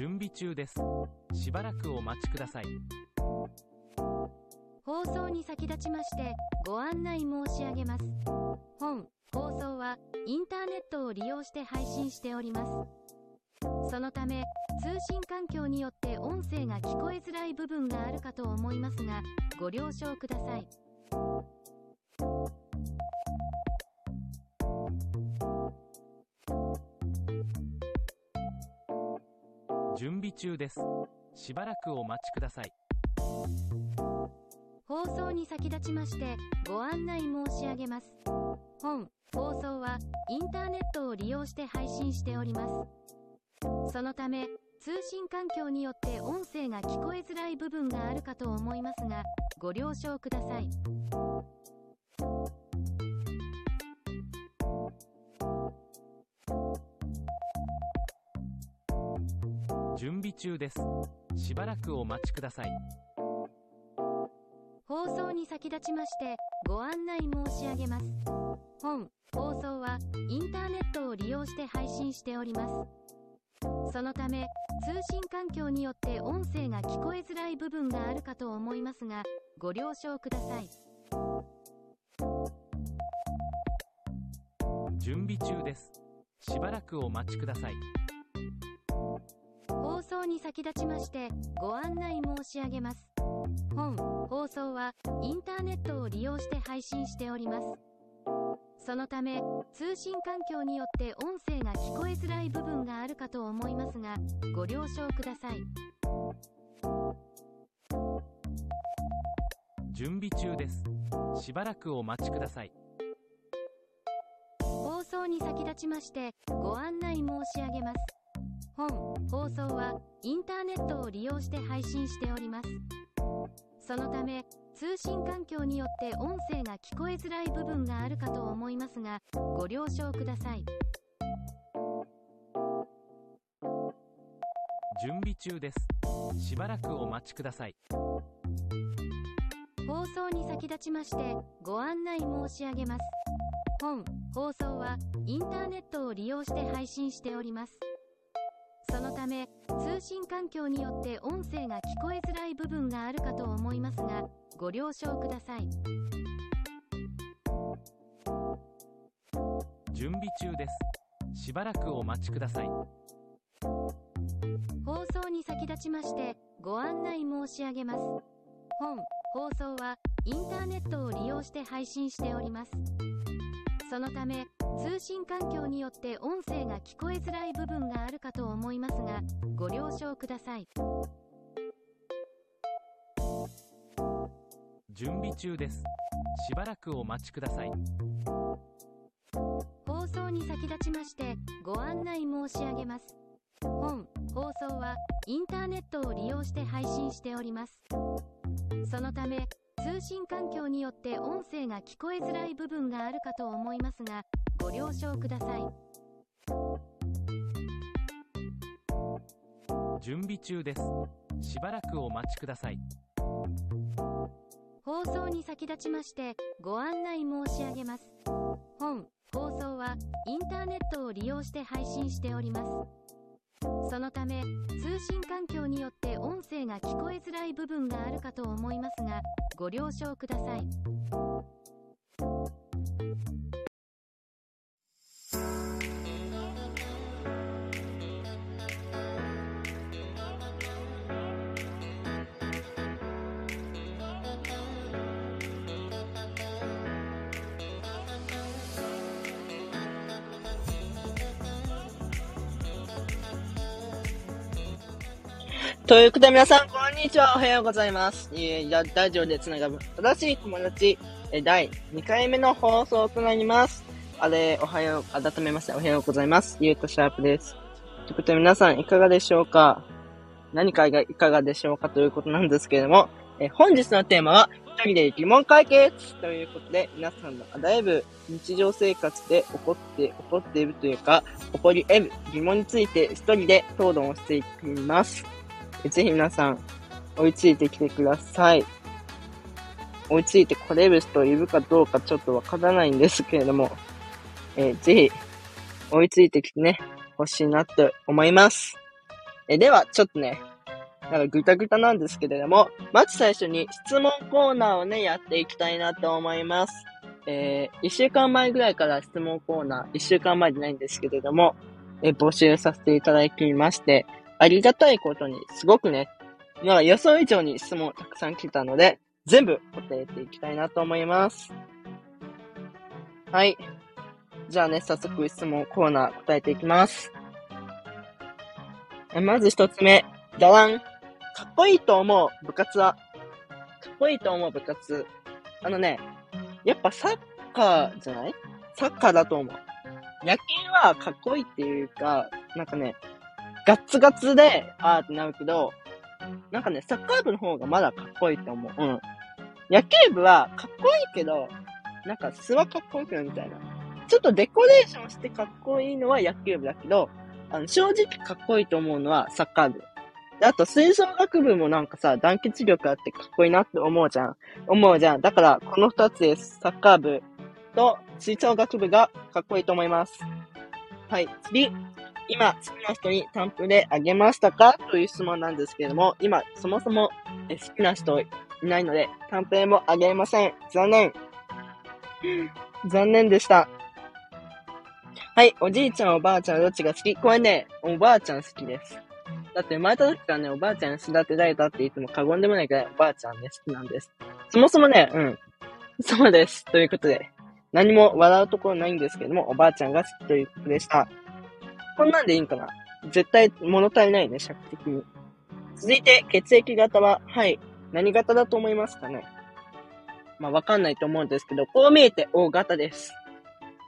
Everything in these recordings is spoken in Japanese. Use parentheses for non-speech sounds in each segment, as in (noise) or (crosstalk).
準備中です。しばらくお待ちください。放送に先立ちましてご案内申し上げます。本放送はインターネットを利用して配信しております。そのため通信環境によって音声が聞こえづらい部分があるかと思いますがご了承ください。準備中です。しばらくお待ちください。放送に先立ちましてご案内申し上げます。本放送はインターネットを利用して配信しております。そのため通信環境によって音声が聞こえづらい部分があるかと思いますがご了承ください。準備中です。しばらくお待ちください。放送に先立ちましてご案内申し上げます。本放送はインターネットを利用して配信しております。そのため通信環境によって音声が聞こえづらい部分があるかと思いますがご了承ください。準備中です。しばらくお待ちください。放送に先立ちましてご案内申し上げます。本放送はインターネットを利用して配信しております。そのため通信環境によって音声が聞こえづらい部分があるかと思いますがご了承ください。準備中です。しばらくお待ちください。放送に先立ちましてご案内申し上げます。本放送はインターネットを利用して配信しております。そのため通信環境によって音声が聞こえづらい部分があるかと思いますがご了承ください。準備中です。しばらくお待ちください。放送に先立ちましてご案内申し上げます。本放送はインターネットを利用して配信しております。そのため通信環境によって音声が聞こえづらい部分があるかと思いますがご了承ください。準備中です。しばらくお待ちください。放送に先立ちましてご案内申し上げます。本放送はインターネットを利用して配信しております。そのため通信環境によって音声が聞こえづらい部分があるかと思いますがご了承ください。準備中です。しばらくお待ちください。放送に先立ちましてご案内申し上げます。本放送はインターネットを利用して配信しております。そのため通信環境によって音声が聞こえづらい部分があるかと思いますがご了承ください。準備中です。しばらくお待ちください。放送に先立ちましてご案内申し上げます。本放送はインターネットを利用して配信しております。そのため通信環境によって音声が聞こえづらい部分があるかと思いますがご了承ください。ということで皆さん、こんにちは。おはようございます。えー、ラジオでつながる正しい友達、え第2回目の放送となります。あれ、おはよう、改めましておはようございます。ゆうとシャープです。ということで皆さん、いかがでしょうか？何かがいかがでしょうかということなんですけれども、えー本日のテーマは、一人で疑問解決ということで、皆さんのあらゆる日常生活で起こって、起こっているというか、起こり得る疑問について一人で討論をしていきます。ぜひ皆さん、追いついてきてください。追いついてこれる人いるかどうかちょっとわからないんですけれども、えーぜひ、追いついてきてね、欲しいなって思います。え、では、ちょっとね、なんかぐたぐたなんですけれども、まず最初に質問コーナーをね、やっていきたいなと思います。えー、一週間前ぐらいから質問コーナー、一週間前じゃないんですけれども、えー募集させていただきまして、ありがたいことに、すごくね、なんか予想以上に質問たくさん来たので、全部答えていきたいなと思います。はい。じゃあね、早速質問コーナー答えていきます。まず一つ目、じゃらん。かっこいいと思う部活は、かっこいいと思う部活。あのね、やっぱサッカーじゃない？サッカーだと思う。野球はかっこいいっていうか、なんかね、ガッツガツで、あーってなるけど、なんかね、サッカー部の方がまだかっこいいと思う。うん。野球部はかっこいいけど、なんか素はかっこよくないみたいな。ちょっとデコレーションしてかっこいいのは野球部だけど、あの、正直かっこいいと思うのはサッカー部。であと、吹奏楽部もなんかさ、団結力あってかっこいいなって思うじゃん。思うじゃん。だから、この二つです。サッカー部と吹奏楽部がかっこいいと思います。はい。次。今、好きな人にタンプであげましたか？という質問なんですけれども、今、そもそも好きな人いないので、タンプレもあげません。残念。残念でした。はい。おじいちゃん、おばあちゃん、どっちが好き？これね、おばあちゃん好きです。だって生まれた時からね、おばあちゃん育てられたって言っても過言でもないくらいおばあちゃんね、好きなんです。そもそもね、うん。そうです。ということで、何も笑うところないんですけども、おばあちゃんが好きということでした。こんなんでいいんかな絶対物足りないね、尺的に。続いて、血液型は、はい。何型だと思いますかねまあ、わかんないと思うんですけど、こう見えて O 型です。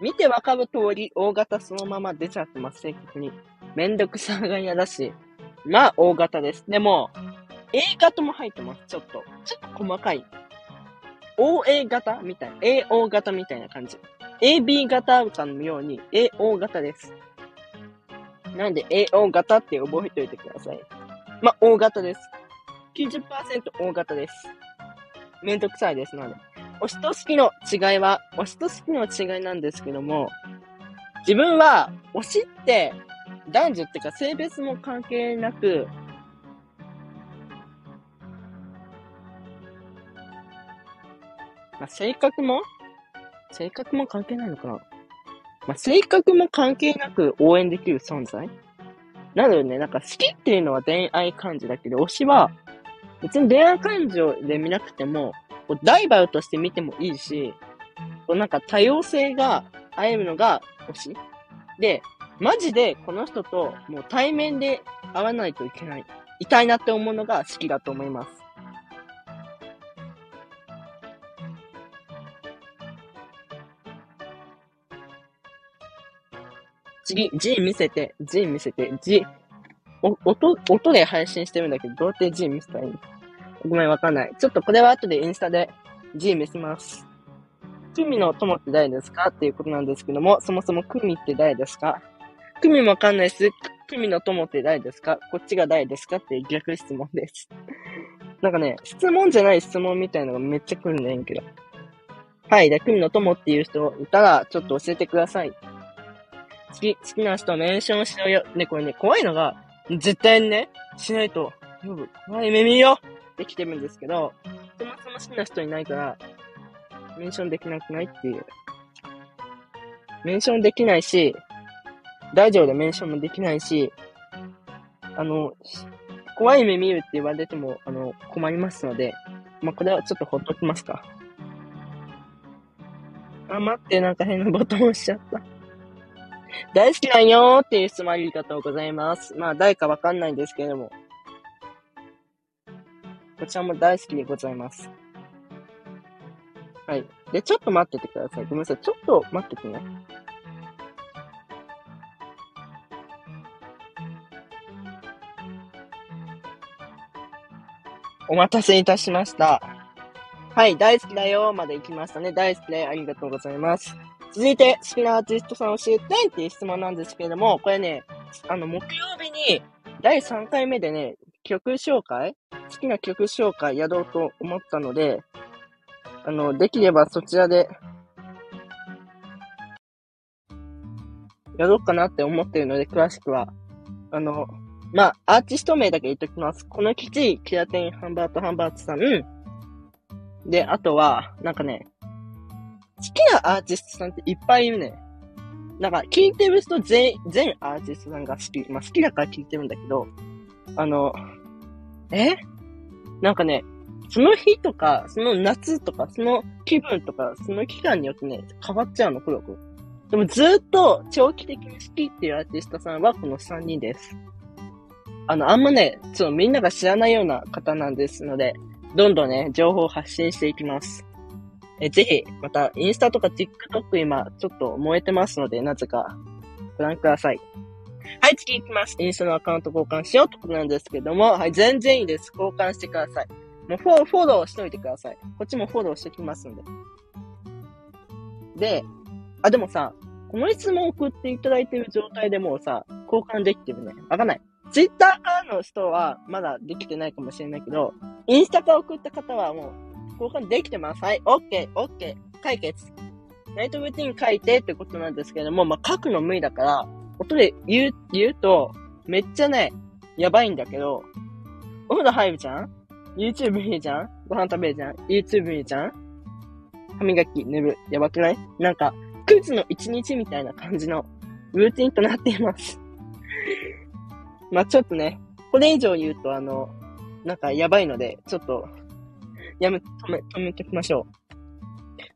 見てわかる通り、O 型そのまま出ちゃってます、正確に。めんどくさが嫌だし。まあ、O 型です。でも、A 型も入ってます、ちょっと。ちょっと細かい。OA 型みたいな。AO 型みたいな感じ。AB 型かのように AO 型です。なんで AO 型って覚えておいてください。まあ、O 型です。90% O 型です。めんどくさいですので。推しと好きの違いは、推しと好きの違いなんですけども、自分は推しって男女っていうか性別も関係なく、まあ、性格も？性格も関係ないのかな？まあ、性格も関係なく応援できる存在？なのでね、なんか好きっていうのは恋愛感情だけど、推しは別に恋愛感情で見なくても、こうライバルとして見てもいいし、こうなんか多様性が会えるのが推し。で、マジでこの人ともう対面で会わないといけない。いたいなって思うのが好きだと思います。次、G 見せて、G 見せて、G、お、音、音で配信してるんだけど、どうやって G 見せたらいいの？ごめん、わかんない。ちょっとこれは後でインスタで G 見せます。クミの友って誰ですか？っていうことなんですけども、そもそもクミって誰ですか？クミもわかんないです。クミの友って誰ですか？こっちが誰ですか？って逆質問です。なんかね、質問じゃない質問みたいのがめっちゃ来るんだけど。はい。で、クミの友っていう人いたら、ちょっと教えてください。好き、好きな人はメンションしろよ。ね、これね、怖いのが、絶対にね、しないと、よぶ、怖い耳よできてるんですけど、そもそも好きな人いないから、メンションできなくないっていう。メンションできないし、大丈夫でメンションもできないし、あの、怖い目見るって言われても、あの、困りますので、まあ、これはちょっとほっときますか。あ、待って、なんか変なボタン押しちゃった。大好きなんよーっていう質問ありがとうございます。まあ、誰かわかんないんですけれども。こちらも大好きでございます。はい。で、ちょっと待っててください。ごめんなさい。ちょっと待っててね。お待たせいたしました。はい、大好きだよまで行きましたね。大好きでありがとうございます。続いて、好きなアーティストさん教えてっていう質問なんですけれども、これね、あの、木曜日に第3回目でね、曲紹介？好きな曲紹介やろうと思ったので、あの、できればそちらで、やろうかなって思ってるので、詳しくは、あの、まあ、アーティスト名だけ言っときます。この基地、キラテン、ハンバート、ハンバートさん。で、あとは、なんかね、好好きなアーティストさんっていっぱいいるね。なんか、聞いてる人全、全アーティストさんが好き。まあ、好きだから聞いてるんだけど、あの、え？なんかね、その日とか、その夏とか、その気分とか、その期間によってね、変わっちゃうの、黒く。でもずっと長期的に好きっていうアーティストさんはこの3人です。あの、あんまね、ちょっとみんなが知らないような方なんですので、どんどんね、情報を発信していきます。え、ぜひ、また、インスタとか TikTok 今、ちょっと燃えてますので、なぜか、ご覧ください。はい、次行きます。インスタのアカウント交換しようってことなんですけども、はい、全然いいです。交換してください。もうフォフォローしといてください。こっちもフォローしてきますんで。で、あ、でもさ、この質問を送っていただいている状態でもうさ、交換できてるね。わかんない。ツイッターからの人はまだできてないかもしれないけど、インスタから送った方はもう交換できてます。はい、オッケー、オッケー、解決。ナイトルーティン書いてってことなんですけども、まあ、書くの無理だから、音で言う、言うと、めっちゃね、やばいんだけど、お風呂入るじゃん ?YouTube 見るじゃん？ご飯食べるじゃん ?YouTube 見るじゃん？歯磨き、寝る。やばくない？なんか、クイズの一日みたいな感じのルーティンとなっています (laughs) まあちょっとね、これ以上言うとあの、なんかやばいので、ちょっと、やめ、止め、止めておきましょう。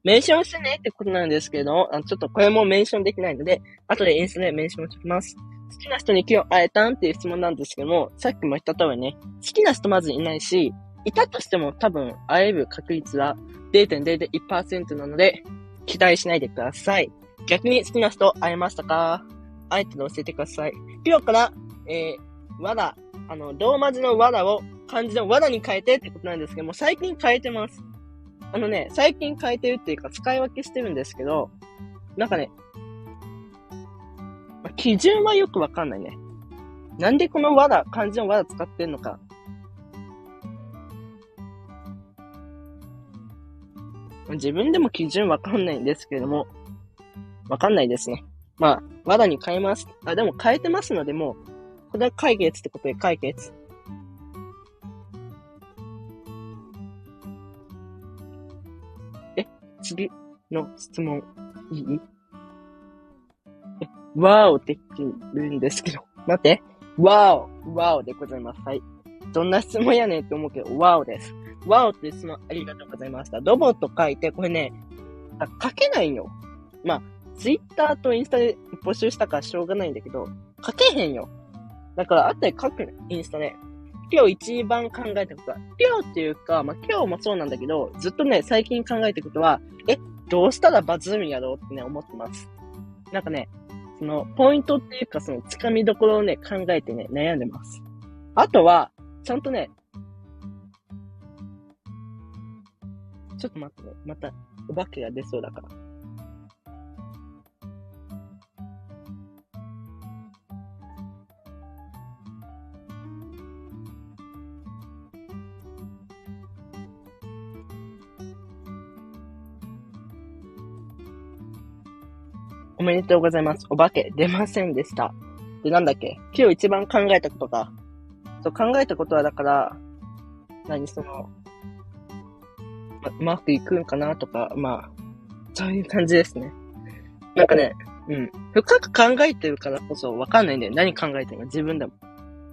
メンションしてねってことなんですけど、あのちょっとこれもメンションできないので、後でインスタでメンションしておきます。好きな人に今日会えたんっていう質問なんですけども、さっきも言った通りね、好きな人まずいないし、いたとしても多分会える確率は0.001%なので、期待しないでください。逆に好きな人会えましたか？会えたの教えてください。今日から、えー、わら、あの、ローマ字のわらを漢字のわらに変えてってことなんですけども、最近変えてます。あのね、最近変えてるっていうか使い分けしてるんですけど、なんかね、ま基準はよくわかんないね。なんでこのわら、漢字のわら使ってんのか。自分でも基準わかんないんですけれども、わかんないですね。まあ、わらに変えます。あ、でも変えてますので、もう、これは解決ってことで解決。次の質問、いい、わーおって言ってるんですけど、待って。わーお、わーおでございます。はい。どんな質問やねんって思うけど、わーおです。わーおって質問ありがとうございました。ロボと書いて、これね、あ書けないよ。まあ、ツイッターとインスタで募集したからしょうがないんだけど、書けへんよ。だから、あったり書くね、インスタで。今日一番考えたことは、今日っていうか、まあ、今日もそうなんだけど、ずっとね、最近考えたことは、え、どうしたらバズるんやろうってね、思ってます。なんかね、その、ポイントっていうか、その、掴みどころをね、考えてね、悩んでます。あとは、ちゃんとね、ちょっと待ってね、また、お化けが出そうだから。めでとうございます。お化け出ませんでした。で、なんだっけ？今日一番考えたことか。そう、考えたことはだから、何その、ま、うまくいくんかなとか、まあ、そういう感じですね。なんかね、うん。深く考えてるからこそわかんないんだよ。何考えてるか自分でも。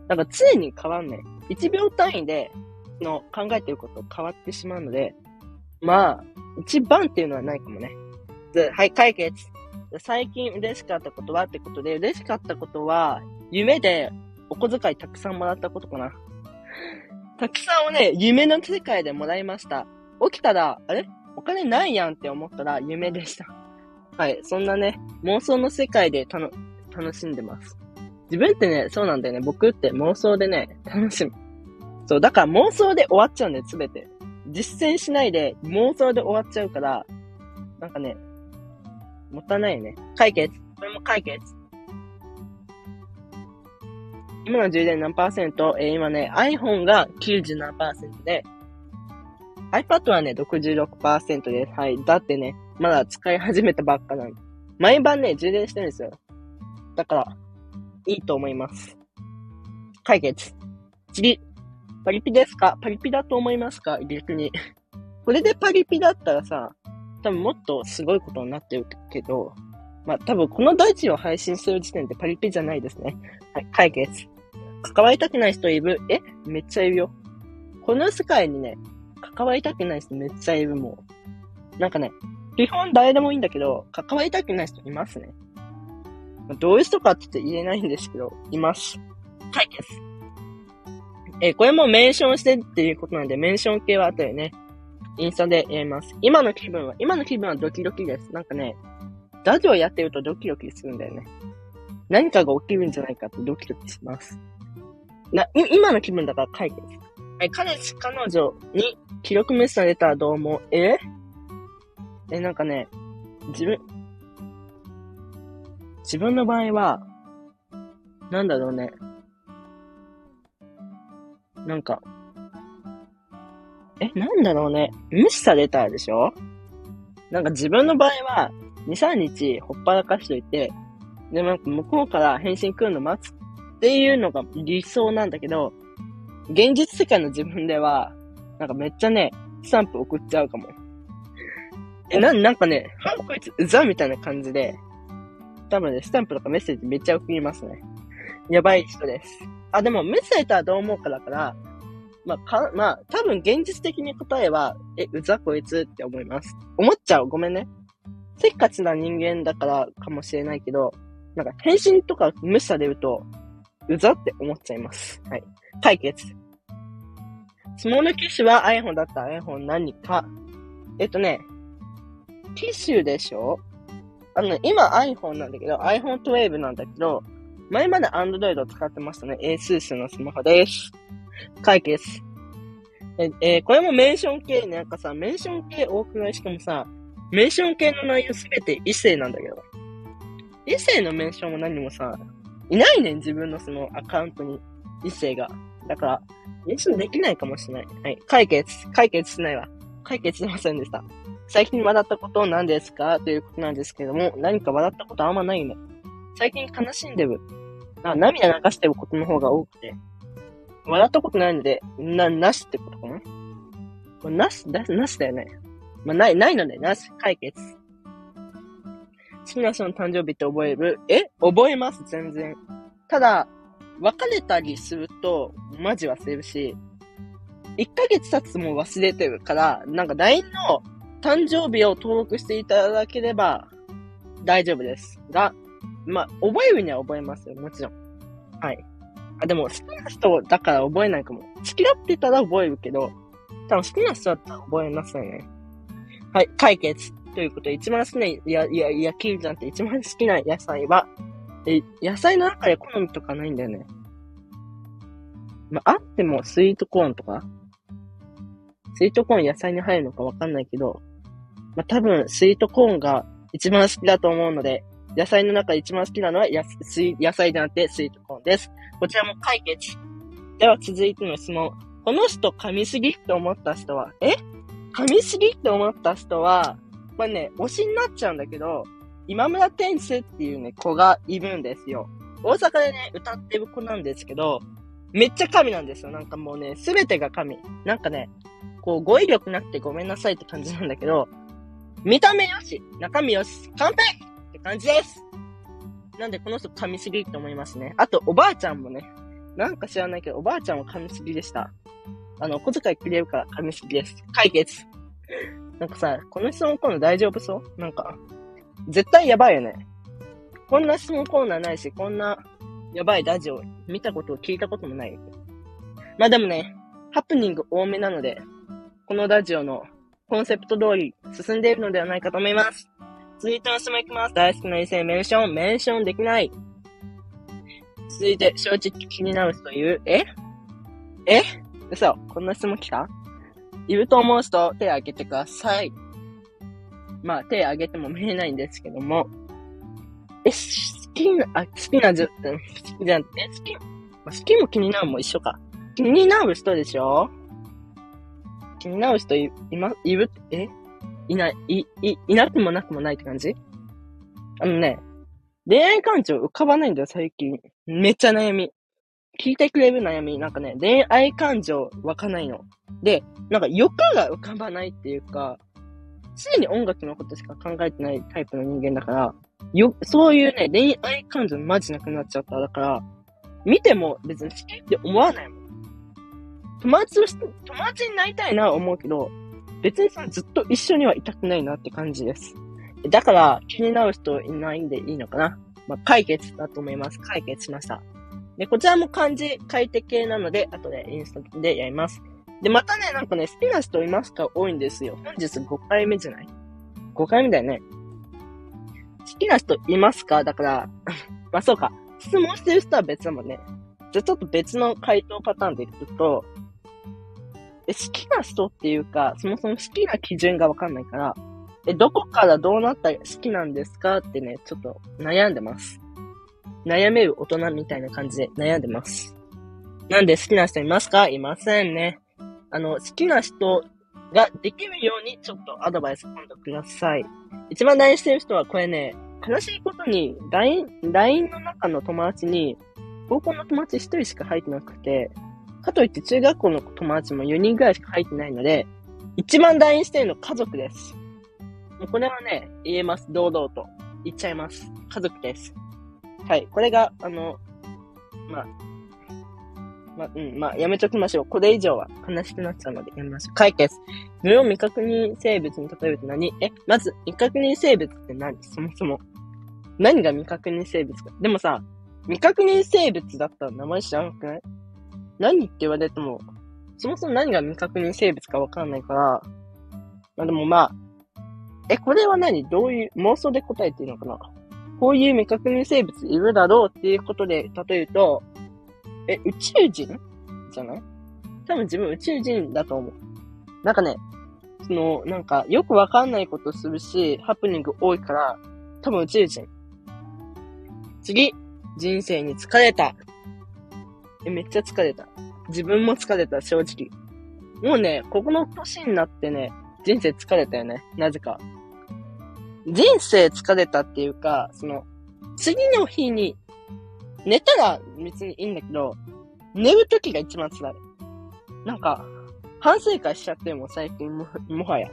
なんか常に変わんない。1秒単位で、の考えてること変わってしまうので、まあ、一番っていうのはないかもね。はい、解決。最近嬉しかったことはってことで、嬉しかったことは、夢でお小遣いたくさんもらったことかな。たくさんをね、夢の世界でもらいました。起きたら、あれ？お金ないやんって思ったら夢でした。はい。そんなね、妄想の世界でたの、楽しんでます。自分ってね、そうなんだよね。僕って妄想でね、楽しむ。そう、だから妄想で終わっちゃうんだよ、すべて。実践しないで妄想で終わっちゃうから、なんかね、もったいないよね。解決。これも解決。今の充電何パーセント？えー、今ね、iPhone が97%で、iPad はね、66%です。はい。だってね、まだ使い始めたばっかなんで。毎晩ね、充電してるんですよ。だから、いいと思います。解決。次。パリピですか？パリピだと思いますか？逆に。これでパリピだったらさ、多分もっとすごいことになってるけど、まあ、多分この大地を配信する時点でパリピじゃないですね。はい、解決。関わりたくない人いる？え？めっちゃいるよ。この世界にね、関わりたくない人めっちゃいるもう。なんかね、基本誰でもいいんだけど、関わりたくない人いますね。どういう人かって言えないんですけど、います。解決。えこれもメンションしてっていうことなんで、メンション系は後でね、インスタでやります。今の気分は、今の気分はドキドキです。なんかね、ラジオやってるとドキドキするんだよね。何かが起きるんじゃないかってドキドキします。な、今の気分だから解決。え、彼氏、彼女に記録メッセージ出たらどう思う？え？え、なんかね、自分、自分の場合は、なんだろうね。なんか、え、なんだろうね。無視されたでしょ？なんか自分の場合は、2、3日ほっぱらかしといて、でも、なんか向こうから返信来るの待つっていうのが理想なんだけど、現実世界の自分では、なんかめっちゃね、スタンプ送っちゃうかも。え、な、なんかね、はこいつ、うざみたいな感じで、多分ね、スタンプとかメッセージめっちゃ送りますね。やばい人です。あ、でもメッセージとはどう思うかだから、まあ、か、まあ、多分現実的に答えは、え、うざこいつって思います。思っちゃう。ごめんね。せっかちな人間だからかもしれないけど、なんか返信とか無視されると、うざって思っちゃいます。はい。解決。スモール機種は iPhone だった iPhone 何か。えっとね、機種でしょ？あのね、今 iPhone なんだけど、iPhone 12なんだけど、前まで Android を使ってましたね。ASUS のスマホです。解決。え、えー、これもメンション系、なんかさ、メンション系多くない？しかもさ、メンション系の内容すべて異性なんだけど。異性のメンションも何もさ、いないねん、自分のそのアカウントに異性が。だから、メンションできないかもしれない。はい。解決。解決しないわ。解決しませんでした。最近笑ったこと何ですか？ということなんですけども、何か笑ったことあんまないね。最近悲しんでる。あ、涙流してることの方が多くて。笑ったことないので、な、なしってことかな、まあ、なし、な、なしだよね。まあ、ない、ないので、なし、解決。好きな人の誕生日って覚える？え？覚えます、全然。ただ、別れたりすると、マジ忘れるし、1ヶ月経つも忘れてるから、なんか LINE の誕生日を登録していただければ大丈夫です。が、まあ、覚えるには覚えますよ、もちろん。はい。あ、でも、好きな人だから覚えないかも。付き合ってたら覚えるけど、多分好きな人だったら覚えますよね。はい、解決。ということで、一番好きな、いや、いや、焼きじゃなくて一番好きな野菜は、え、野菜の中で好みとかないんだよね。まあ、あってもスイートコーンとかスイートコーン野菜に入るのかわかんないけど、まあ、多分スイートコーンが一番好きだと思うので、野菜の中で一番好きなのは野野菜でなくてスイートコーンです。こちらも解決。では続いての質問。この人噛みすぎって思った人は、え？噛みすぎって思った人は、まあね、推しになっちゃうんだけど、今村天使っていうね、子がいるんですよ。大阪でね、歌ってる子なんですけど、めっちゃ神なんですよ。なんかもうね、すべてが神。なんかね、こう、語彙力なくてごめんなさいって感じなんだけど、見た目よし、中身よし、完璧って感じですなんでこの人噛みすぎって思いますね。あと、おばあちゃんもね、なんか知らないけど、おばあちゃんも噛みすぎでした。あの、小遣いくれるから噛みすぎです。解決。なんかさ、この質問コーナー大丈夫そう？なんか、絶対やばいよね。こんな質問コーナーないし、こんなやばいラジオ見たことを聞いたこともない。まあでもね、ハプニング多めなので、このラジオのコンセプト通り進んでいるのではないかと思います。続いての質問いきます。大好きな異性メンション、メンションできない。続いて、正直気になる人いる？え？え？嘘こんな質問来た？いると思う人、手挙げてください。まあ、手挙げても見えないんですけども。え、好きな、あ、好きなず、好きじゃん、え、好き、まあ、好きも気になるも一緒か。気になる人でしょ？気になる人い、いま、いる、え？いない、い、い、いなくもなくもないって感じ？あのね、恋愛感情浮かばないんだよ、最近。めっちゃ悩み。聞いてくれる悩み、なんかね、恋愛感情湧かないの。で、なんか欲が浮かばないっていうか、常に音楽のことしか考えてないタイプの人間だから、よ、そういうね、恋愛感情マジなくなっちゃった。だから、見ても別に好きって思わないもん。友達とし、友達になりたいな思うけど、別にさ、ずっと一緒にはいたくないなって感じです。だから、気になる人いないんでいいのかな。まあ、解決だと思います。解決しました。で、こちらも漢字書いて系なので、後でインスタでやります。で、またね、なんかね、好きな人いますか多いんですよ。本日5回目じゃない ?5 回目だよね。好きな人いますか？だから、(laughs) まあそうか。質問してる人は別だもんね。じゃちょっと別の回答パターンでいくと、え、好きな人っていうか、そもそも好きな基準がわかんないから、え、どこからどうなったら好きなんですかってね、ちょっと悩んでます。悩める大人みたいな感じで悩んでます。なんで好きな人いますか？いませんね。あの、好きな人ができるようにちょっとアドバイス今度ください。一番大事してる人はこれね、悲しいことに LINE、LINE の中の友達に高校の友達一人しか入ってなくて、かといって中学校の友達も4人ぐらいしか入ってないので、一番 LINE してるの家族です。もうこれはね、言えます。堂々と。言っちゃいます。家族です。はい。これが、あの、まあ、まあ、うん、まあ、やめときましょう。これ以上は悲しくなっちゃうのでやめましょう。解決。無を未確認生物に例えると何？え、まず、未確認生物って何？そもそも。何が未確認生物か？でもさ、未確認生物だったら名前知らなくない？何って言われても、そもそも何が未確認生物かわかんないから、まあでもまあ、え、これは何？どういう妄想で答えていいのかな？こういう未確認生物いるだろうっていうことで例えると、え、宇宙人？じゃない？多分自分宇宙人だと思う。なんかね、その、なんか、よくわかんないことするし、ハプニング多いから、多分宇宙人。次、人生に疲れた。え、めっちゃ疲れた。自分も疲れた、正直。もうね、ここの年になってね、人生疲れたよね。なぜか。人生疲れたっていうか、その、次の日に、寝たら別にいいんだけど、寝る時が一番辛い。なんか、反省会しちゃっても最近も、もはや。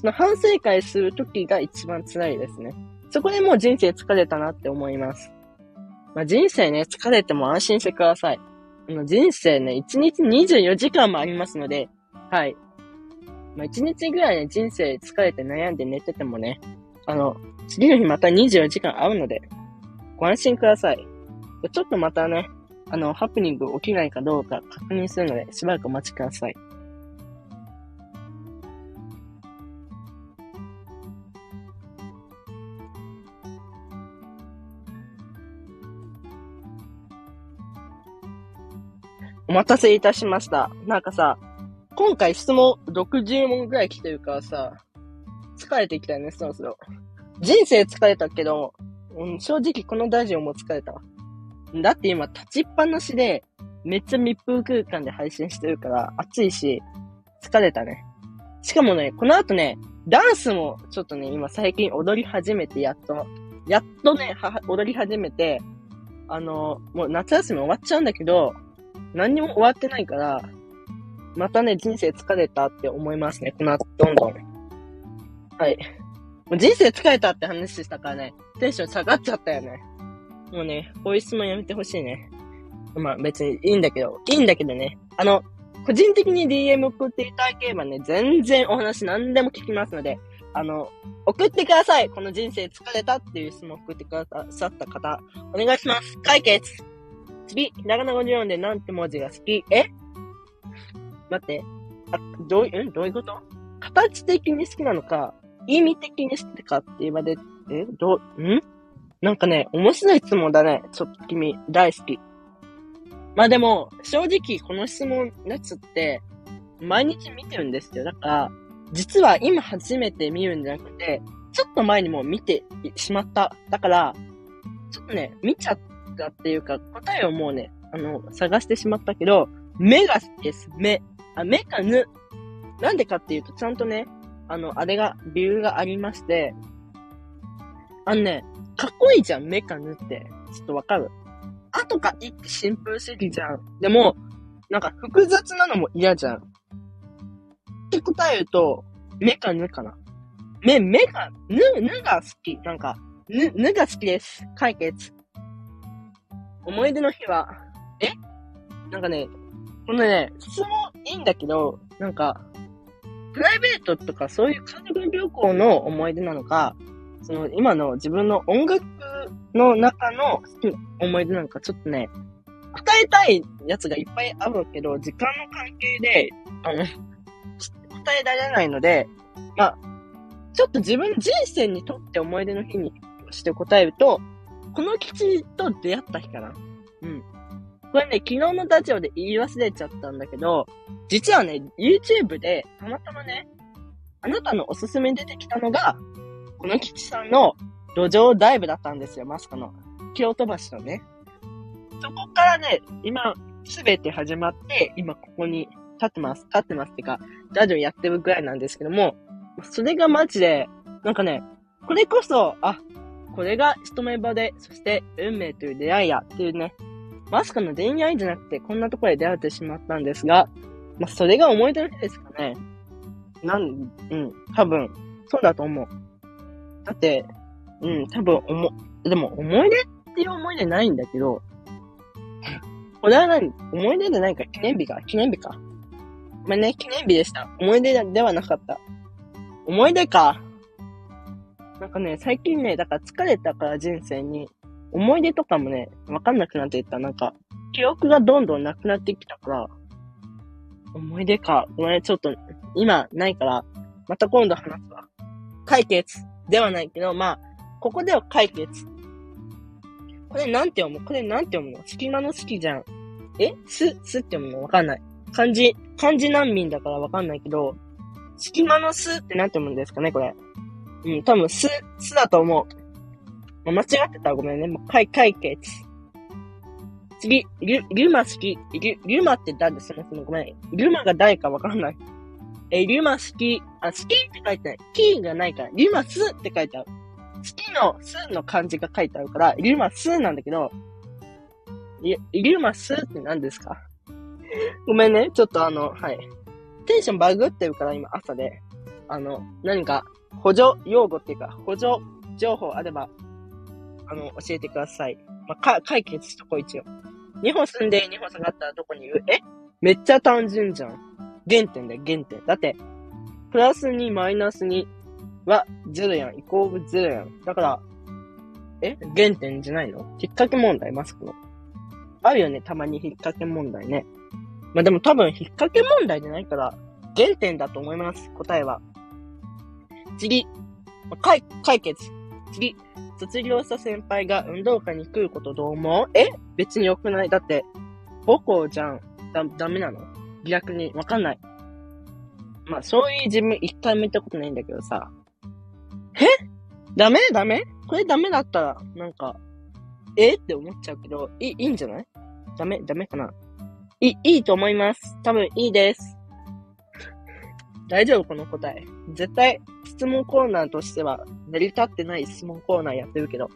その反省会する時が一番辛いですね。そこでもう人生疲れたなって思います。まあ、人生ね、疲れても安心してください。人生ね、1日24時間もありますので、はい。まあ、1日ぐらいね、人生疲れて悩んで寝ててもね、あの、次の日また24時間会うので、ご安心ください。ちょっとまたね、あの、ハプニング起きないかどうか確認するので、しばらくお待ちください。待たせいたしました。なんかさ、今回質問60問ぐらい来てるからさ、疲れてきたよね、そろそろ。人生疲れたけど、うん、正直このラジオも疲れたわ。だって今立ちっぱなしで、めっちゃ密封空間で配信してるから、暑いし、疲れたね。しかもね、この後ね、ダンスもちょっとね、今最近踊り始めて、やっと、やっとね、踊り始めて、あの、もう夏休み終わっちゃうんだけど、何にも終わってないから、またね、人生疲れたって思いますね。この後、どんどん。はい。もう人生疲れたって話したからね、テンション下がっちゃったよね。もうね、こういう質問やめてほしいね。まあ別にいいんだけど、いいんだけどね。あの、個人的に DM 送っていただければね、全然お話何でも聞きますので、あの、送ってください。この人生疲れたっていう質問送ってくださった方、お願いします。解決次、ひらがな54でなんて文字が好きえ？待って。あ、どういう、んどういうこと？形的に好きなのか、意味的に好きかって言われて、どう、ん？なんかね、面白い質問だね。ちょっと君、大好き。まあでも、正直この質問のやつって、毎日見てるんですよ。だから、実は今初めて見るんじゃなくて、ちょっと前にも見てしまった。だから、ちょっとね、見ちゃったっていうか、答えをもうね、あの、探してしまったけど、目が好きです。目。あ、目かぬ。なんでかっていうと、ちゃんとね、あの、あれが、理由がありまして、あのね、かっこいいじゃん、メカヌって。ちょっとわかるあとかいってシンプルすぎじゃん。でも、なんか複雑なのも嫌じゃん。って答えると、目かぬかな。目、目が、ぬ、ぬが好き。なんか、ぬ、ぬが好きです。解決。思い出の日は、え？なんかね、このね、質問いいんだけど、なんか、プライベートとかそういう家族旅行の思い出なのか、その今の自分の音楽の中の思い出なのか、ちょっとね、答えたいやつがいっぱいあるけど、時間の関係で、あの、答えられないので、まあ、ちょっと自分人生にとって思い出の日にして答えると、この基地と出会った日かな？うん。これね、昨日のラジオで言い忘れちゃったんだけど、実はね、YouTube でたまたまね、あなたのおすすめに出てきたのが、この基地さんの路上ダイブだったんですよ、マスカの。京都橋のね。そこからね、今、すべて始まって、今ここに立ってます。立ってますってか、ラジオやってるぐらいなんですけども、それがマジで、なんかね、これこそ、あ、これが一目場で、そして運命という出会いやっていうね、まさかの恋愛じゃなくてこんなところで出会ってしまったんですが、まあ、それが思い出の日ですかね。なん、うん、多分、そうだと思う。だって、うん、多分、思、でも思い出っていう思い出ないんだけど、これは何？思い出じゃないか記念日か記念日か。まあね、記念日でした。思い出ではなかった。思い出か。なんかね、最近ね、だから疲れたから人生に、思い出とかもね、わかんなくなっていった。なんか、記憶がどんどんなくなってきたから、思い出か。ごめん、ちょっと、今、ないから、また今度話すわ。解決ではないけど、まあ、ここでは解決。これなんて読む？これなんて読むの？隙間の好きじゃん。え？す、すって読むの？わかんない。漢字、漢字難民だからわかんないけど、隙間のすってなんて読むんですかねこれ。うん、多分す、すだと思う。間違ってたらごめんね。もう解、解決。次、リュ、リュマ好き。リュ、リュマって誰そもそもごめん。リュマが誰かわかんない。え、リュマ好き。あ、好きって書いてない。キーがないから、リュマスって書いてある。好きのスの漢字が書いてあるから、リュマスなんだけど、リリュマスって何ですか？ごめんね。ちょっとあの、はい。テンションバグってるから今朝で。あの、何か補助用語っていうか、補助情報あれば、あの、教えてください。まあ、か、解決しとこ一応。2歩進んで2歩下がったらどこにいる？え？めっちゃ単純じゃん。原点だよ、原点。だって、プラス2、マイナス2は0やん、イコール0やん。だから、え？原点じゃないの？引っ掛け問題、マスクの。あるよね、たまに引っ掛け問題ね。まあ、でも多分引っ掛け問題じゃないから、原点だと思います、答えは。次。解、解決。次。卒業した先輩が運動会に来ることどう思う？え？別に良くないだって、母校じゃん。だ、ダメなの？逆に、わかんない。まあ、そういう自分一回も言ったことないんだけどさ。え？ダメ？ダメ？これダメだったら、なんか、え？って思っちゃうけど、いい、いいんじゃない？ダメダメかな？いい、いいと思います。多分いいです。大丈夫この答え。絶対、質問コーナーとしては、成り立ってない質問コーナーやってるけど。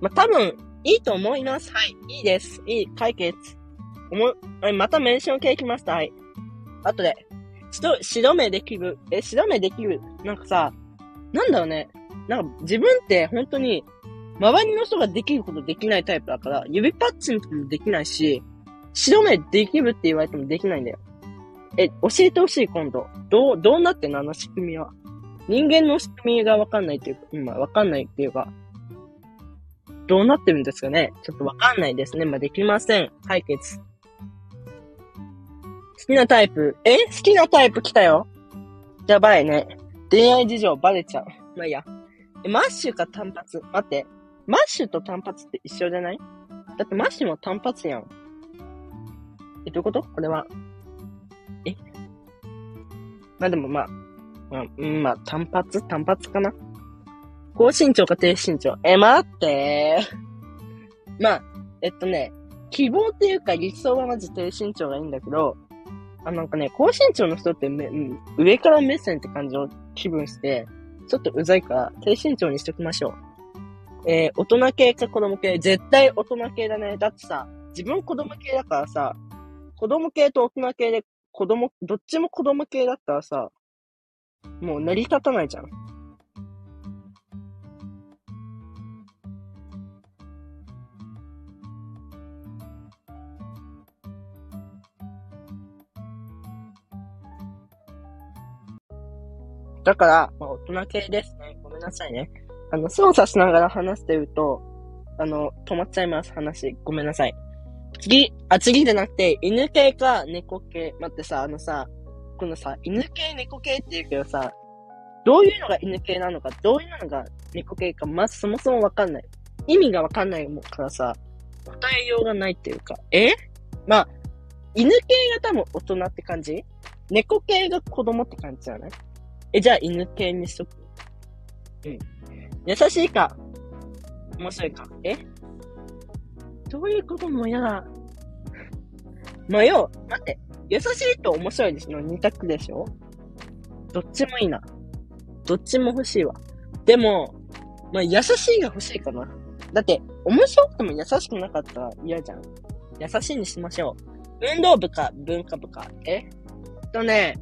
まあ、多分、いいと思います。はい。いいです。いい。解決。思い、はいまたメンション系来ました。はい。後で。ちょっと、白目できる。え、白目できる。なんかさ、なんだろうね。なんか、自分って本当に、周りの人ができることできないタイプだから、指パッチンとかもできないし、白目できるって言われてもできないんだよ。え、教えてほしい、今度。どう、どうなってんの？あの仕組みは。人間の仕組みがわかんないっていうか、今わかんないっていうか、どうなってるんですかね？ちょっとわかんないですね。まあ、できません。解決。好きなタイプ。え？好きなタイプ来たよ。やばいね。恋愛事情バレちゃう。まあいいや。マッシュか短髪？待って。マッシュと短髪って一緒じゃない？だってマッシュも短髪やん。え、どういうこと？これは。え？まあでもまあ、まあ、うん、まあ、単発？単発かな？高身長か低身長？え、待ってー。まあ、えっとね、希望っていうか理想はまず低身長がいいんだけど、あ、なんかね、高身長の人ってめ、うん上から目線って感じの気分して、ちょっとうざいから、低身長にしときましょう。えー、大人系か子供系？絶対大人系だね。だってさ、自分子供系だからさ、子供系と大人系で子供、どっちも子供系だったらさ、もう成り立たないじゃん。だから、まあ、大人系ですね。ごめんなさいね。あの、操作しながら話してると、あの、止まっちゃいます、話。ごめんなさい。次、あ、次じゃなくて、犬系か猫系。待ってさ、あのさ、このさ、犬系、猫系って言うけどさ、どういうのが犬系なのか、どういうのが猫系か、まずそもそもわかんない。意味がわかんないからさ、答えようがないっていうか、え？まあ、犬系が多分大人って感じ？猫系が子供って感じじゃない？え、じゃあ犬系にしとく。うん。優しいか？面白いか？え？どういうことも嫌だ。まあ、よ、待って。優しいと面白いですの二択でしょ？どっちもいいな。どっちも欲しいわ。でも、まあ、優しいが欲しいかな。だって、面白くても優しくなかったら嫌じゃん。優しいにしましょう。運動部か文化部か。え？とね、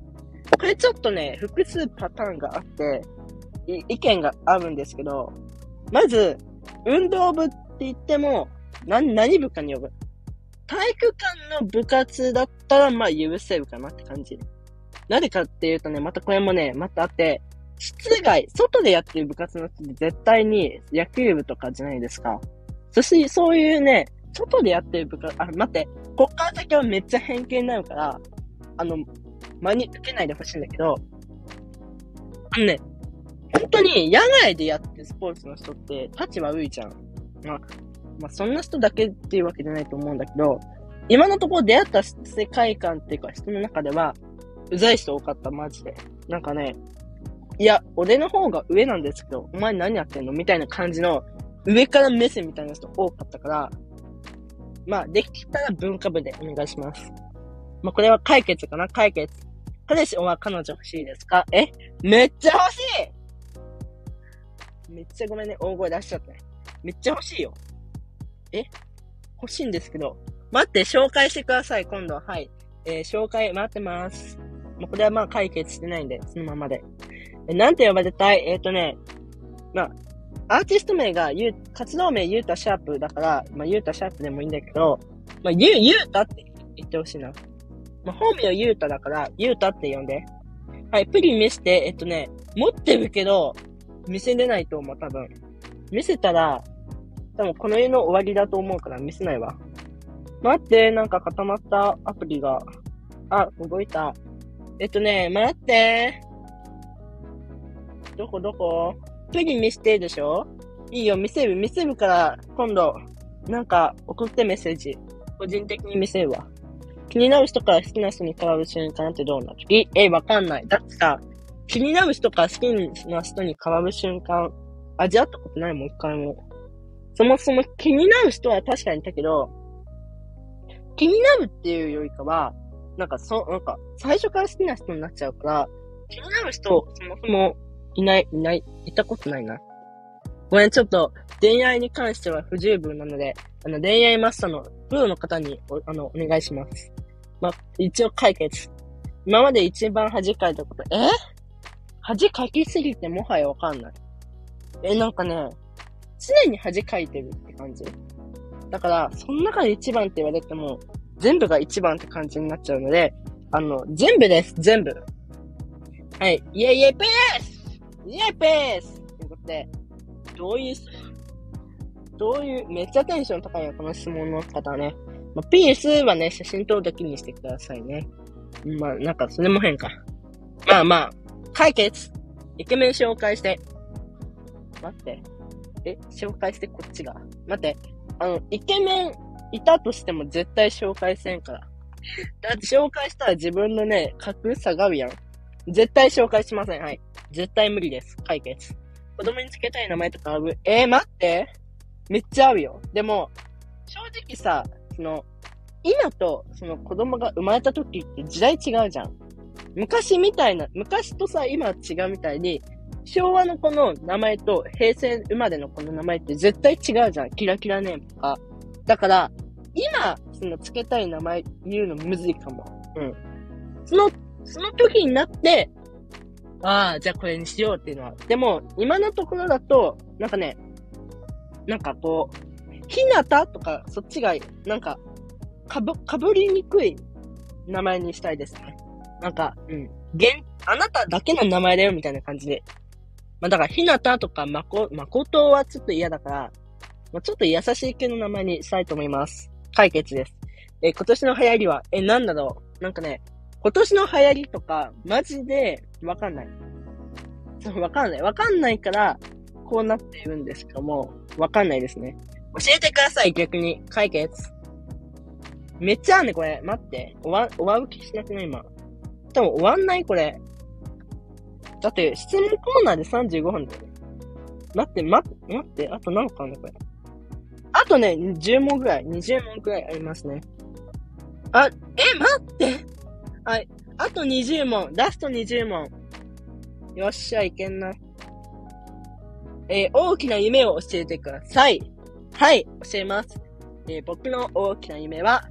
これちょっとね、複数パターンがあって、意見があるんですけど、まず、運動部って言っても、な、何部かに呼ぶ。体育館の部活だったら、まあ許せるかなって感じ。なぜかっていうとね、またこれもね、またあって、室外、外でやってる部活の人って絶対に野球部とかじゃないですか。そして、そういうね、外でやってる部活、あ、待って、こっから先はめっちゃ偏見になるから、あの、真に受けないでほしいんだけど、あのね、本当に野外でやってるスポーツの人って立ち悪いじゃん。まあ、まあそんな人だけっていうわけじゃないと思うんだけど、今のところ出会った世界観っていうか人の中では、うざい人多かった、マジで。なんかね、いや、俺の方が上なんですけど、お前何やってんの？みたいな感じの、上から目線みたいな人多かったから、まあ、できたら文化部でお願いします。まあ、これは解決かな？解決。彼氏は彼女欲しいですか？え？めっちゃ欲しいめっちゃごめんね、大声出しちゃったね。めっちゃ欲しいよ。え？欲しいんですけど。待って、紹介してください、今度は。い。えー、紹介待ってます。もうこれはまあ解決してないんで、そのままで。え、なんて呼ばれたい？えっ、ー、とね、まあ、アーティスト名が、ゆ活動名ゆうたシャープだから、まあ、ゆうたシャープでもいいんだけど、まあ、ゆ、ゆうたって言ってほしいな。まあ、本名ゆうただから、ゆうたって呼んで。はい、プリン見せて、えっとね、持ってるけど、見せれないと思う、多分。見せたら、多分この世の終わりだと思うから見せないわ。待って、なんか固まったアプリが。あ、動いた。えっとね、待って。どこどこ？プリ見せてでしょ？いいよ、見せる、見せるから、今度、なんか送ってメッセージ。個人的に見せるわ。気になる人から好きな人に変わる瞬間ってどうなる？え、え、わかんない。だってさ、気になる人から好きな人に変わる瞬間、味わったことないもん、一回も。そもそも気になる人は確かにいたけど、気になるっていうよりかは、なんかそ、なんか、最初から好きな人になっちゃうから、気になる人、そもそもいない、いない、いたことないな。ごめん、ちょっと、恋愛に関しては不十分なので、あの、恋愛マスターのプロの方にお、あの、お願いします。ま、一応解決。今まで一番恥かいたこと、え？恥かきすぎてもはやわかんない。え、なんかね、常に恥かいてるって感じ。だから、その中で一番って言われても、全部が一番って感じになっちゃうので、あの、全部です、全部。はい、イェイイェイペースイェイペースということで、どういう、どういう、めっちゃテンション高いよ、この質問の方はね。まあ、ピースはね、写真撮るときにしてくださいね。まあ、なんか、それも変か。まあまあ、解決イケメン紹介して。待って。え、紹介してこっちが。待って。あの、イケメンいたとしても絶対紹介せんから。だって紹介したら自分のね、格下がるやん。絶対紹介しません。はい。絶対無理です。解決。子供につけたい名前とかあるえー、待って。めっちゃ合うよ。でも、正直さ、その、今と、その子供が生まれた時って時代違うじゃん。昔みたいな、昔とさ、今違うみたいに、昭和の子の名前と平成生まれの子の名前って絶対違うじゃん。キラキラネームとか。だから、今、その付けたい名前言うのむずいかも。うん。その、その時になって、ああ、じゃあこれにしようっていうのは。でも、今のところだと、なんかね、なんかこう、ひなたとか、そっちが、なんか、かぶ、かぶりにくい名前にしたいですね。なんか、うん。げん、あなただけの名前だよ、みたいな感じで。まあ、だから、ひなたとか、まこ、まことはちょっと嫌だから、まあ、ちょっと優しい系の名前にしたいと思います。解決です。え、今年の流行りは、え、なんだろう。なんかね、今年の流行りとか、マジで、わかんない。そう、わかんない。わかんないから、こうなっているんですけども、わかんないですね。教えてください、逆に。解決。めっちゃあんね、これ。待って。終わ、終わる気しなくない？今。多分終わんないこれ。だって、質問コーナーで35分だよ。待って、待って、待って、あと何個あんのこれ。あとね、10問ぐらい、20問ぐらいありますね。あ、え、待ってはい。あと20問、ラスト20問。よっしゃ、いけんな。えー大きな夢を教えてください。はい、教えます。えー僕の大きな夢は、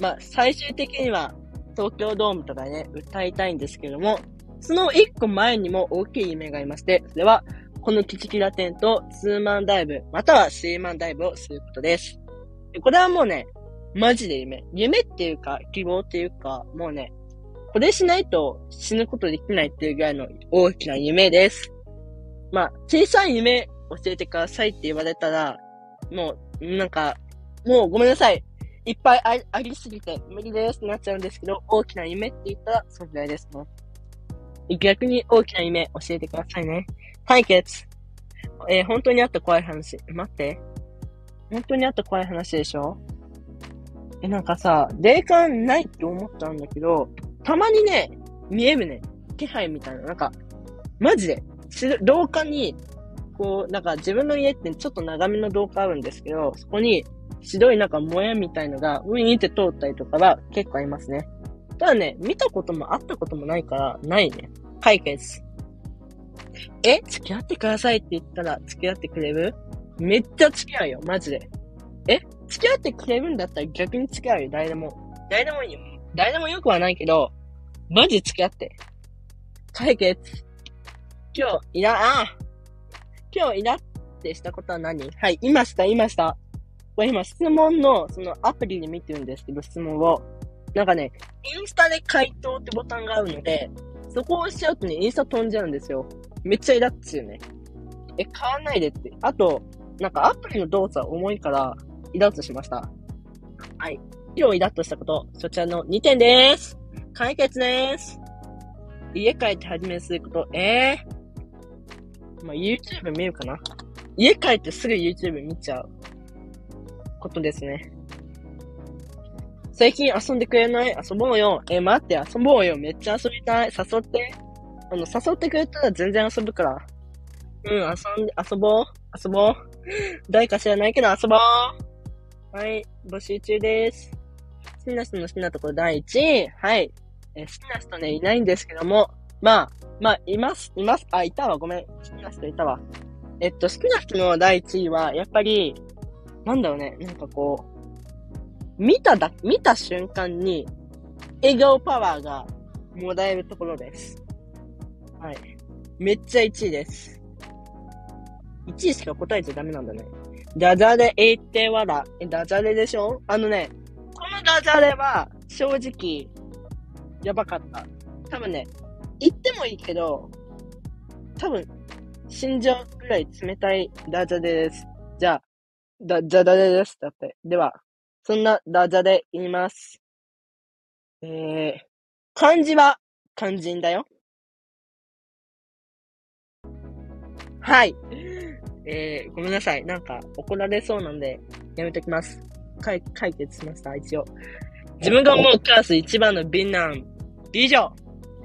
まあ、最終的には、東京ドームとかね、歌いたいんですけども、その一個前にも大きい夢がありまして、それは、このキチキラ店とツーマンダイブ、またはスリーマンダイブをすることです。これはもうね、マジで夢。夢っていうか、希望っていうか、もうね、これしないと死ぬことできないっていうぐらいの大きな夢です。まあ、小さい夢教えてくださいって言われたら、もう、なんか、もうごめんなさい。いっぱいありありすぎて無理ですってなっちゃうんですけど、大きな夢って言ったら、それぐらいですね。逆に大きな夢教えてくださいね。解決。えー本当にあった怖い話。待って。本当にあった怖い話でしょ？え、なんかさ、霊感ないって思ったんだけど、たまにね、見えるね。気配みたいな。なんか、マジで、廊下に、こう、なんか自分の家ってちょっと長めの廊下あるんですけど、そこに白いなんかもやみたいのがウィーンって通ったりとかは結構ありますね。ただね、見たこともあったこともないから、ないね。解決。え付き合ってくださいって言ったら付き合ってくれる？めっちゃ付き合うよ、マジで。え付き合ってくれるんだったら逆に付き合うよ、誰でも。誰でもいいよ。誰でもよくはないけど、マジ付き合って。解決。今日、いら、ああ今日イラってしたことは何？はい、いました、いました。これ今質問の、そのアプリで見てるんですけど、質問を。なんかね、インスタで回答ってボタンがあるので、そこを押しちゃうとね、インスタ飛んじゃうんですよ。めっちゃイラッつよね。え、買わないでって。あと、なんかアプリの動作重いから、イラッとしました。はい。今日イラッとしたこと、そちらの2点です。解決です。家帰って始めすること、えー、まあ、YouTube 見るかな家帰ってすぐ YouTube 見ちゃうことですね。最近遊んでくれない？遊ぼうよ。え、待って、遊ぼうよ。めっちゃ遊びたい。誘って。あの、誘ってくれたら全然遊ぶから。うん、遊んで、遊ぼう。遊ぼう。(laughs) 誰か知らないけど遊ぼう。はい、募集中です。好きな人の好きなところ第1位。はい。え、好きな人ね、いないんですけども。まあ、まあ、います、います。あ、いたわ。ごめん。好きな人いたわ。えっと、好きな人の第1位は、やっぱり、なんだろうね。なんかこう、見ただ、見た瞬間に、笑顔パワーがもらえるところです。はい。めっちゃ1位です。1位しか答えちゃダメなんだね。ダジャレえってわら。え、ダジャレでしょ？あのね、このダジャレは、正直、やばかった。多分ね、言ってもいいけど、多分、死んじゃうぐらい冷たいダジャレです。じゃあ、ダジャレです。だって。では、そんなダジャレ言います。えー、漢字は肝心だよ。はい。えー、ごめんなさい。なんか怒られそうなんで、やめときます。解解決しました、一応。自分が思うクラス一番の美男、美女。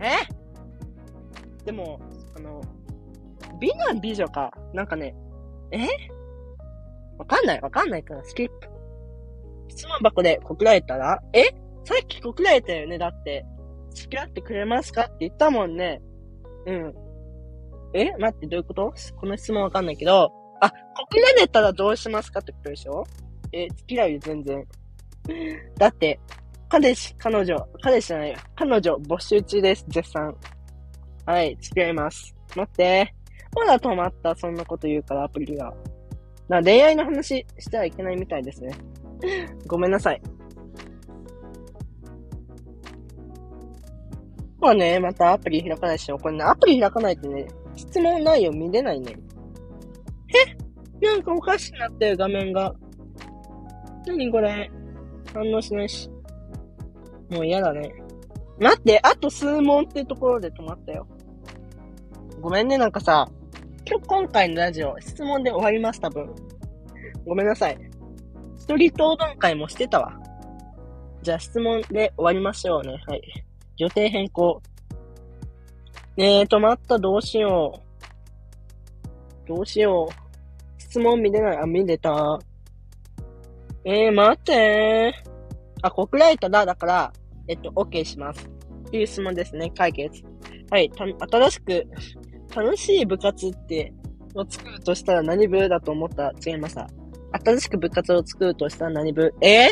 え？でも、あの、美男美女か。なんかね、え？わかんない、わかんないから、スキップ。質問箱で告られたら、え？さっき告られたよね？だって。付き合ってくれますか？って言ったもんね。うん。え？待って、どういうこと？この質問わかんないけど。あ、告られたらどうしますかってことでしょ？え、付き合うよ、全然。だって、彼氏、彼女、彼氏じゃないよ。彼女募集中です、絶賛。はい、付き合います。待って。まだ止まった、そんなこと言うから、アプリが。な、恋愛の話してはいけないみたいですね。(laughs) ごめんなさい。まあね、またアプリ開かないしよ。これね、アプリ開かないとね、質問内容見れないね。え？なんかおかしくなってる画面が。何これ？反応しないし。もう嫌だね。待って、あと数問ってところで止まったよ。ごめんね、なんかさ、今日今回のラジオ、質問で終わります、多分。ごめんなさい。一人討論会もしてたわ。じゃあ質問で終わりましょうね。はい。予定変更。ねえ、止まった、どうしよう。どうしよう。質問見れない？あ、見れた。えー、待ってー。あ、コピーライトだ。だから、えっと、OK します。っていう質問ですね。解決。はい。た、新しく、楽しい部活って、を作るとしたら何部だと思った？違いました。新しく部活を作るとしたら何部？え？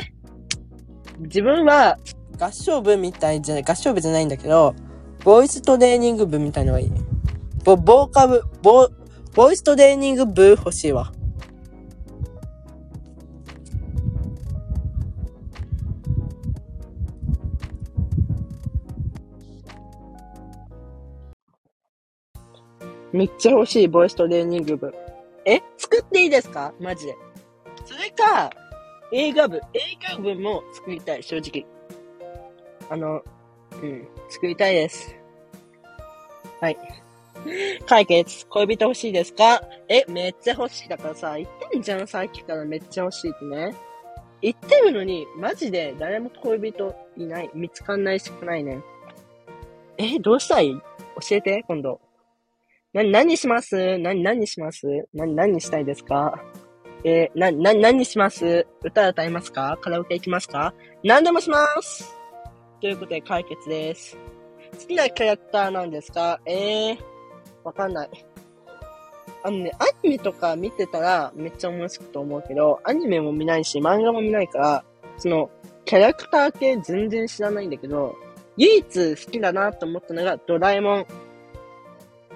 ー自分は、合唱部みたいじゃない、合唱部じゃないんだけど、ボイストレーニング部みたいのがいい。ボ、ボーカ部、ボ、ボイストレーニング部欲しいわ。めっちゃ欲しい、ボイストレーニング部。え？作っていいですか？マジで。それか、映画部。映画部も作りたい、正直。あの、うん、作りたいです。はい。解決。恋人欲しいですか？え、めっちゃ欲しい。だからさ、言ってんじゃん、さっきからめっちゃ欲しいってね。言ってるのに、マジで誰も恋人いない。見つかんないしかないね。え、どうしたい？教えて、今度。な、何します？何、何します？何、何したいですか？えーな、な、何します？歌歌いますか？カラオケ行きますか？何でもしますということで解決です。好きなキャラクターなんですか？えー、わかんない。あのね、アニメとか見てたらめっちゃ面白いと思うけど、アニメも見ないし、漫画も見ないから、その、キャラクター系全然知らないんだけど、唯一好きだなと思ったのがドラえもん。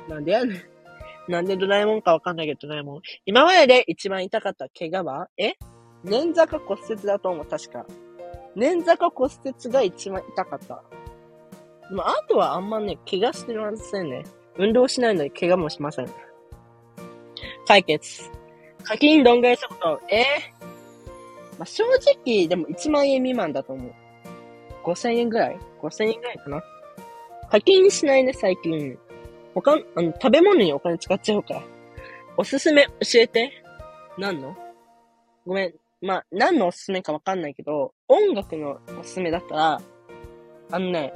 なんでやねん。なんでドラえもんかわかんないけど、ドラえもん。今までで一番痛かった怪我は？え？捻挫か骨折だと思う、確か。捻挫か骨折が一番痛かった。でも、あとはあんまね、怪我してませんね。運動しないので怪我もしません。解決。課金どんぐらいしたこと？え？まあ、正直、でも1万円未満だと思う。5000円ぐらい ?5000 円ぐらいかな。課金しないね、最近。他、あの、食べ物にお金使っちゃうから。おすすめ教えて。何の？ごめん。まあ、何のおすすめかわかんないけど、音楽のおすすめだったら、あのね、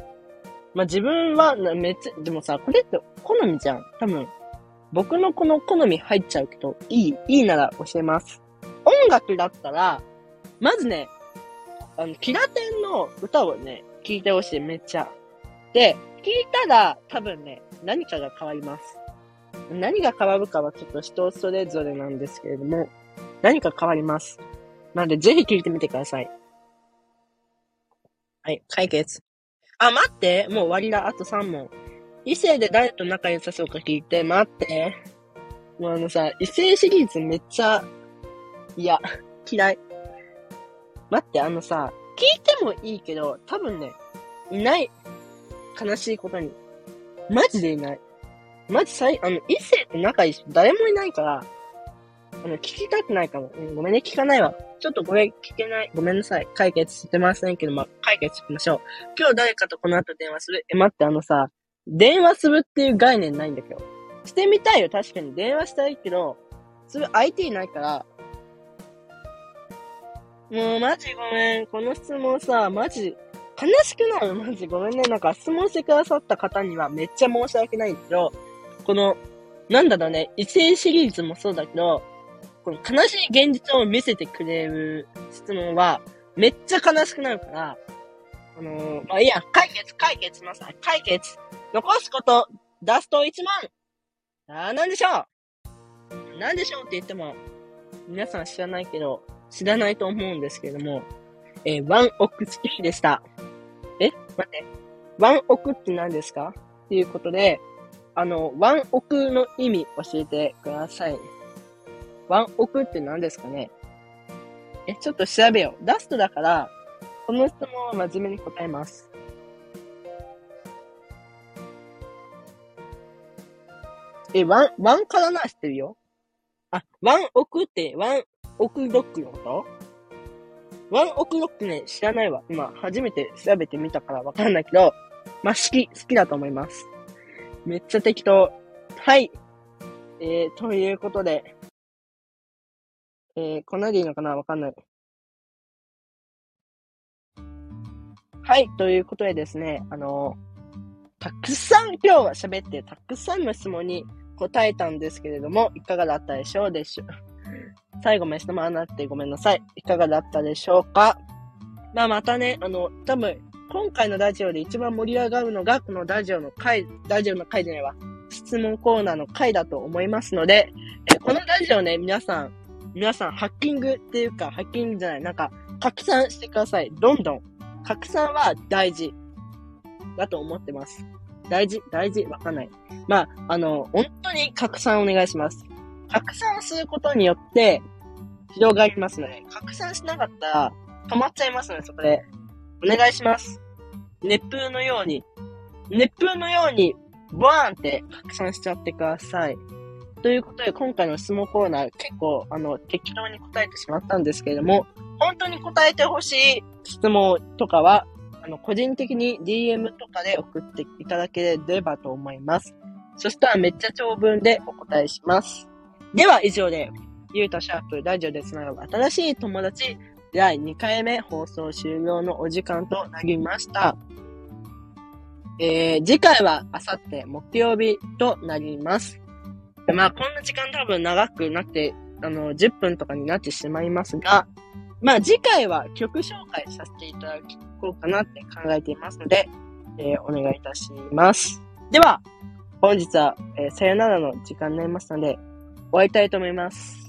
まあ、自分は、めっちゃ、でもさ、これって好みじゃん。多分、僕のこの好み入っちゃうけど、いい、いいなら教えます。音楽だったら、まずね、あの、キラテンの歌をね、聴いてほしい、めっちゃ。で、聞いたら、多分ね、何かが変わります。何が変わるかはちょっと人それぞれなんですけれども、何か変わります。なので、ぜひ聞いてみてください。はい、解決。あ、待ってもう終わりだ。あと3問。異性で誰と仲良さそうか聞いて、待って。もうあのさ、異性シリーズめっちゃ、嫌。嫌い。待って、あのさ、聞いてもいいけど、多分ね、いない。悲しいことに。マジでいない。マジさい、あの、異性って仲いい人誰もいないから、あの、聞きたくないかも。うん、ごめんね、聞かないわ。ちょっとこれ聞けない。ごめんなさい。解決してませんけど、まあ、解決しましょう。今日誰かとこの後電話する？え、待って、あのさ、電話するっていう概念ないんだけど。してみたいよ、確かに。電話したいけど、する相手いないから、もうマジごめん。この質問さ、マジ、悲しくなるマジごめんね。なんか質問してくださった方にはめっちゃ申し訳ないんですけど、この、なんだろうね、異性シリーズもそうだけど、この悲しい現実を見せてくれる質問は、めっちゃ悲しくなるから、あのー、まあいいや、解決、解決します。解決。残すこと、ダスト1万あー、なんでしょうなんでしょうって言っても、皆さん知らないけど、知らないと思うんですけれども、えーワンオック月日でした。え待って。ワンオクって何ですか？っていうことで、あの、ワンオクの意味教えてください。ワンオクって何ですかね？え、ちょっと調べよう。ラストだから、この質問は真面目に答えます。え、ワン、ワンからな知ってるよ。あ、ワンオクって、 ONE OK ROCK のこと？ ONE OK ROCK ね、知らないわ。今、初めて調べてみたからわかんないけど、まあ、好き、好きだと思います。めっちゃ適当。はい。えー、ということで、えー、こんなでいいのかなわかんない。はい、ということでですね、あのたくさん今日は喋って、たくさんの質問に答えたんですけれども、いかがだったでしょうでしょう？最後まで質問なってごめんなさい。いかがだったでしょうか？まあまたね、あの、多分、今回のラジオで一番盛り上がるのが、このラジオの回、ラジオの回じゃないわ。質問コーナーの回だと思いますので、えこのラジオね、皆さん、皆さんハッキングっていうか、ハッキングじゃない、なんか、拡散してください。どんどん。拡散は大事。だと思ってます。大事、大事、わかんない。まあ、あの、本当に拡散お願いします。拡散することによって、広がりますので、拡散しなかったら、止まっちゃいますので、そこで。お願いします。熱風のように、熱風のように、バーンって拡散しちゃってください。ということで、今回の質問コーナー、結構、あの、適当に答えてしまったんですけれども、本当に答えてほしい質問とかは、あの、個人的に DM とかで送っていただければと思います。そしたらめっちゃ長文でお答えします。では、以上で、ゆうたシャープラジオでつながる新しい友達第2回目放送終了のお時間となりました。えー、次回はあさって木曜日となります。まあ、こんな時間多分長くなって、あの、10分とかになってしまいますが、まあ、次回は曲紹介させていただこうかなって考えていますので、えーお願いいたします。では、本日は、えーさよならの時間になりましたので、終わりたいと思います。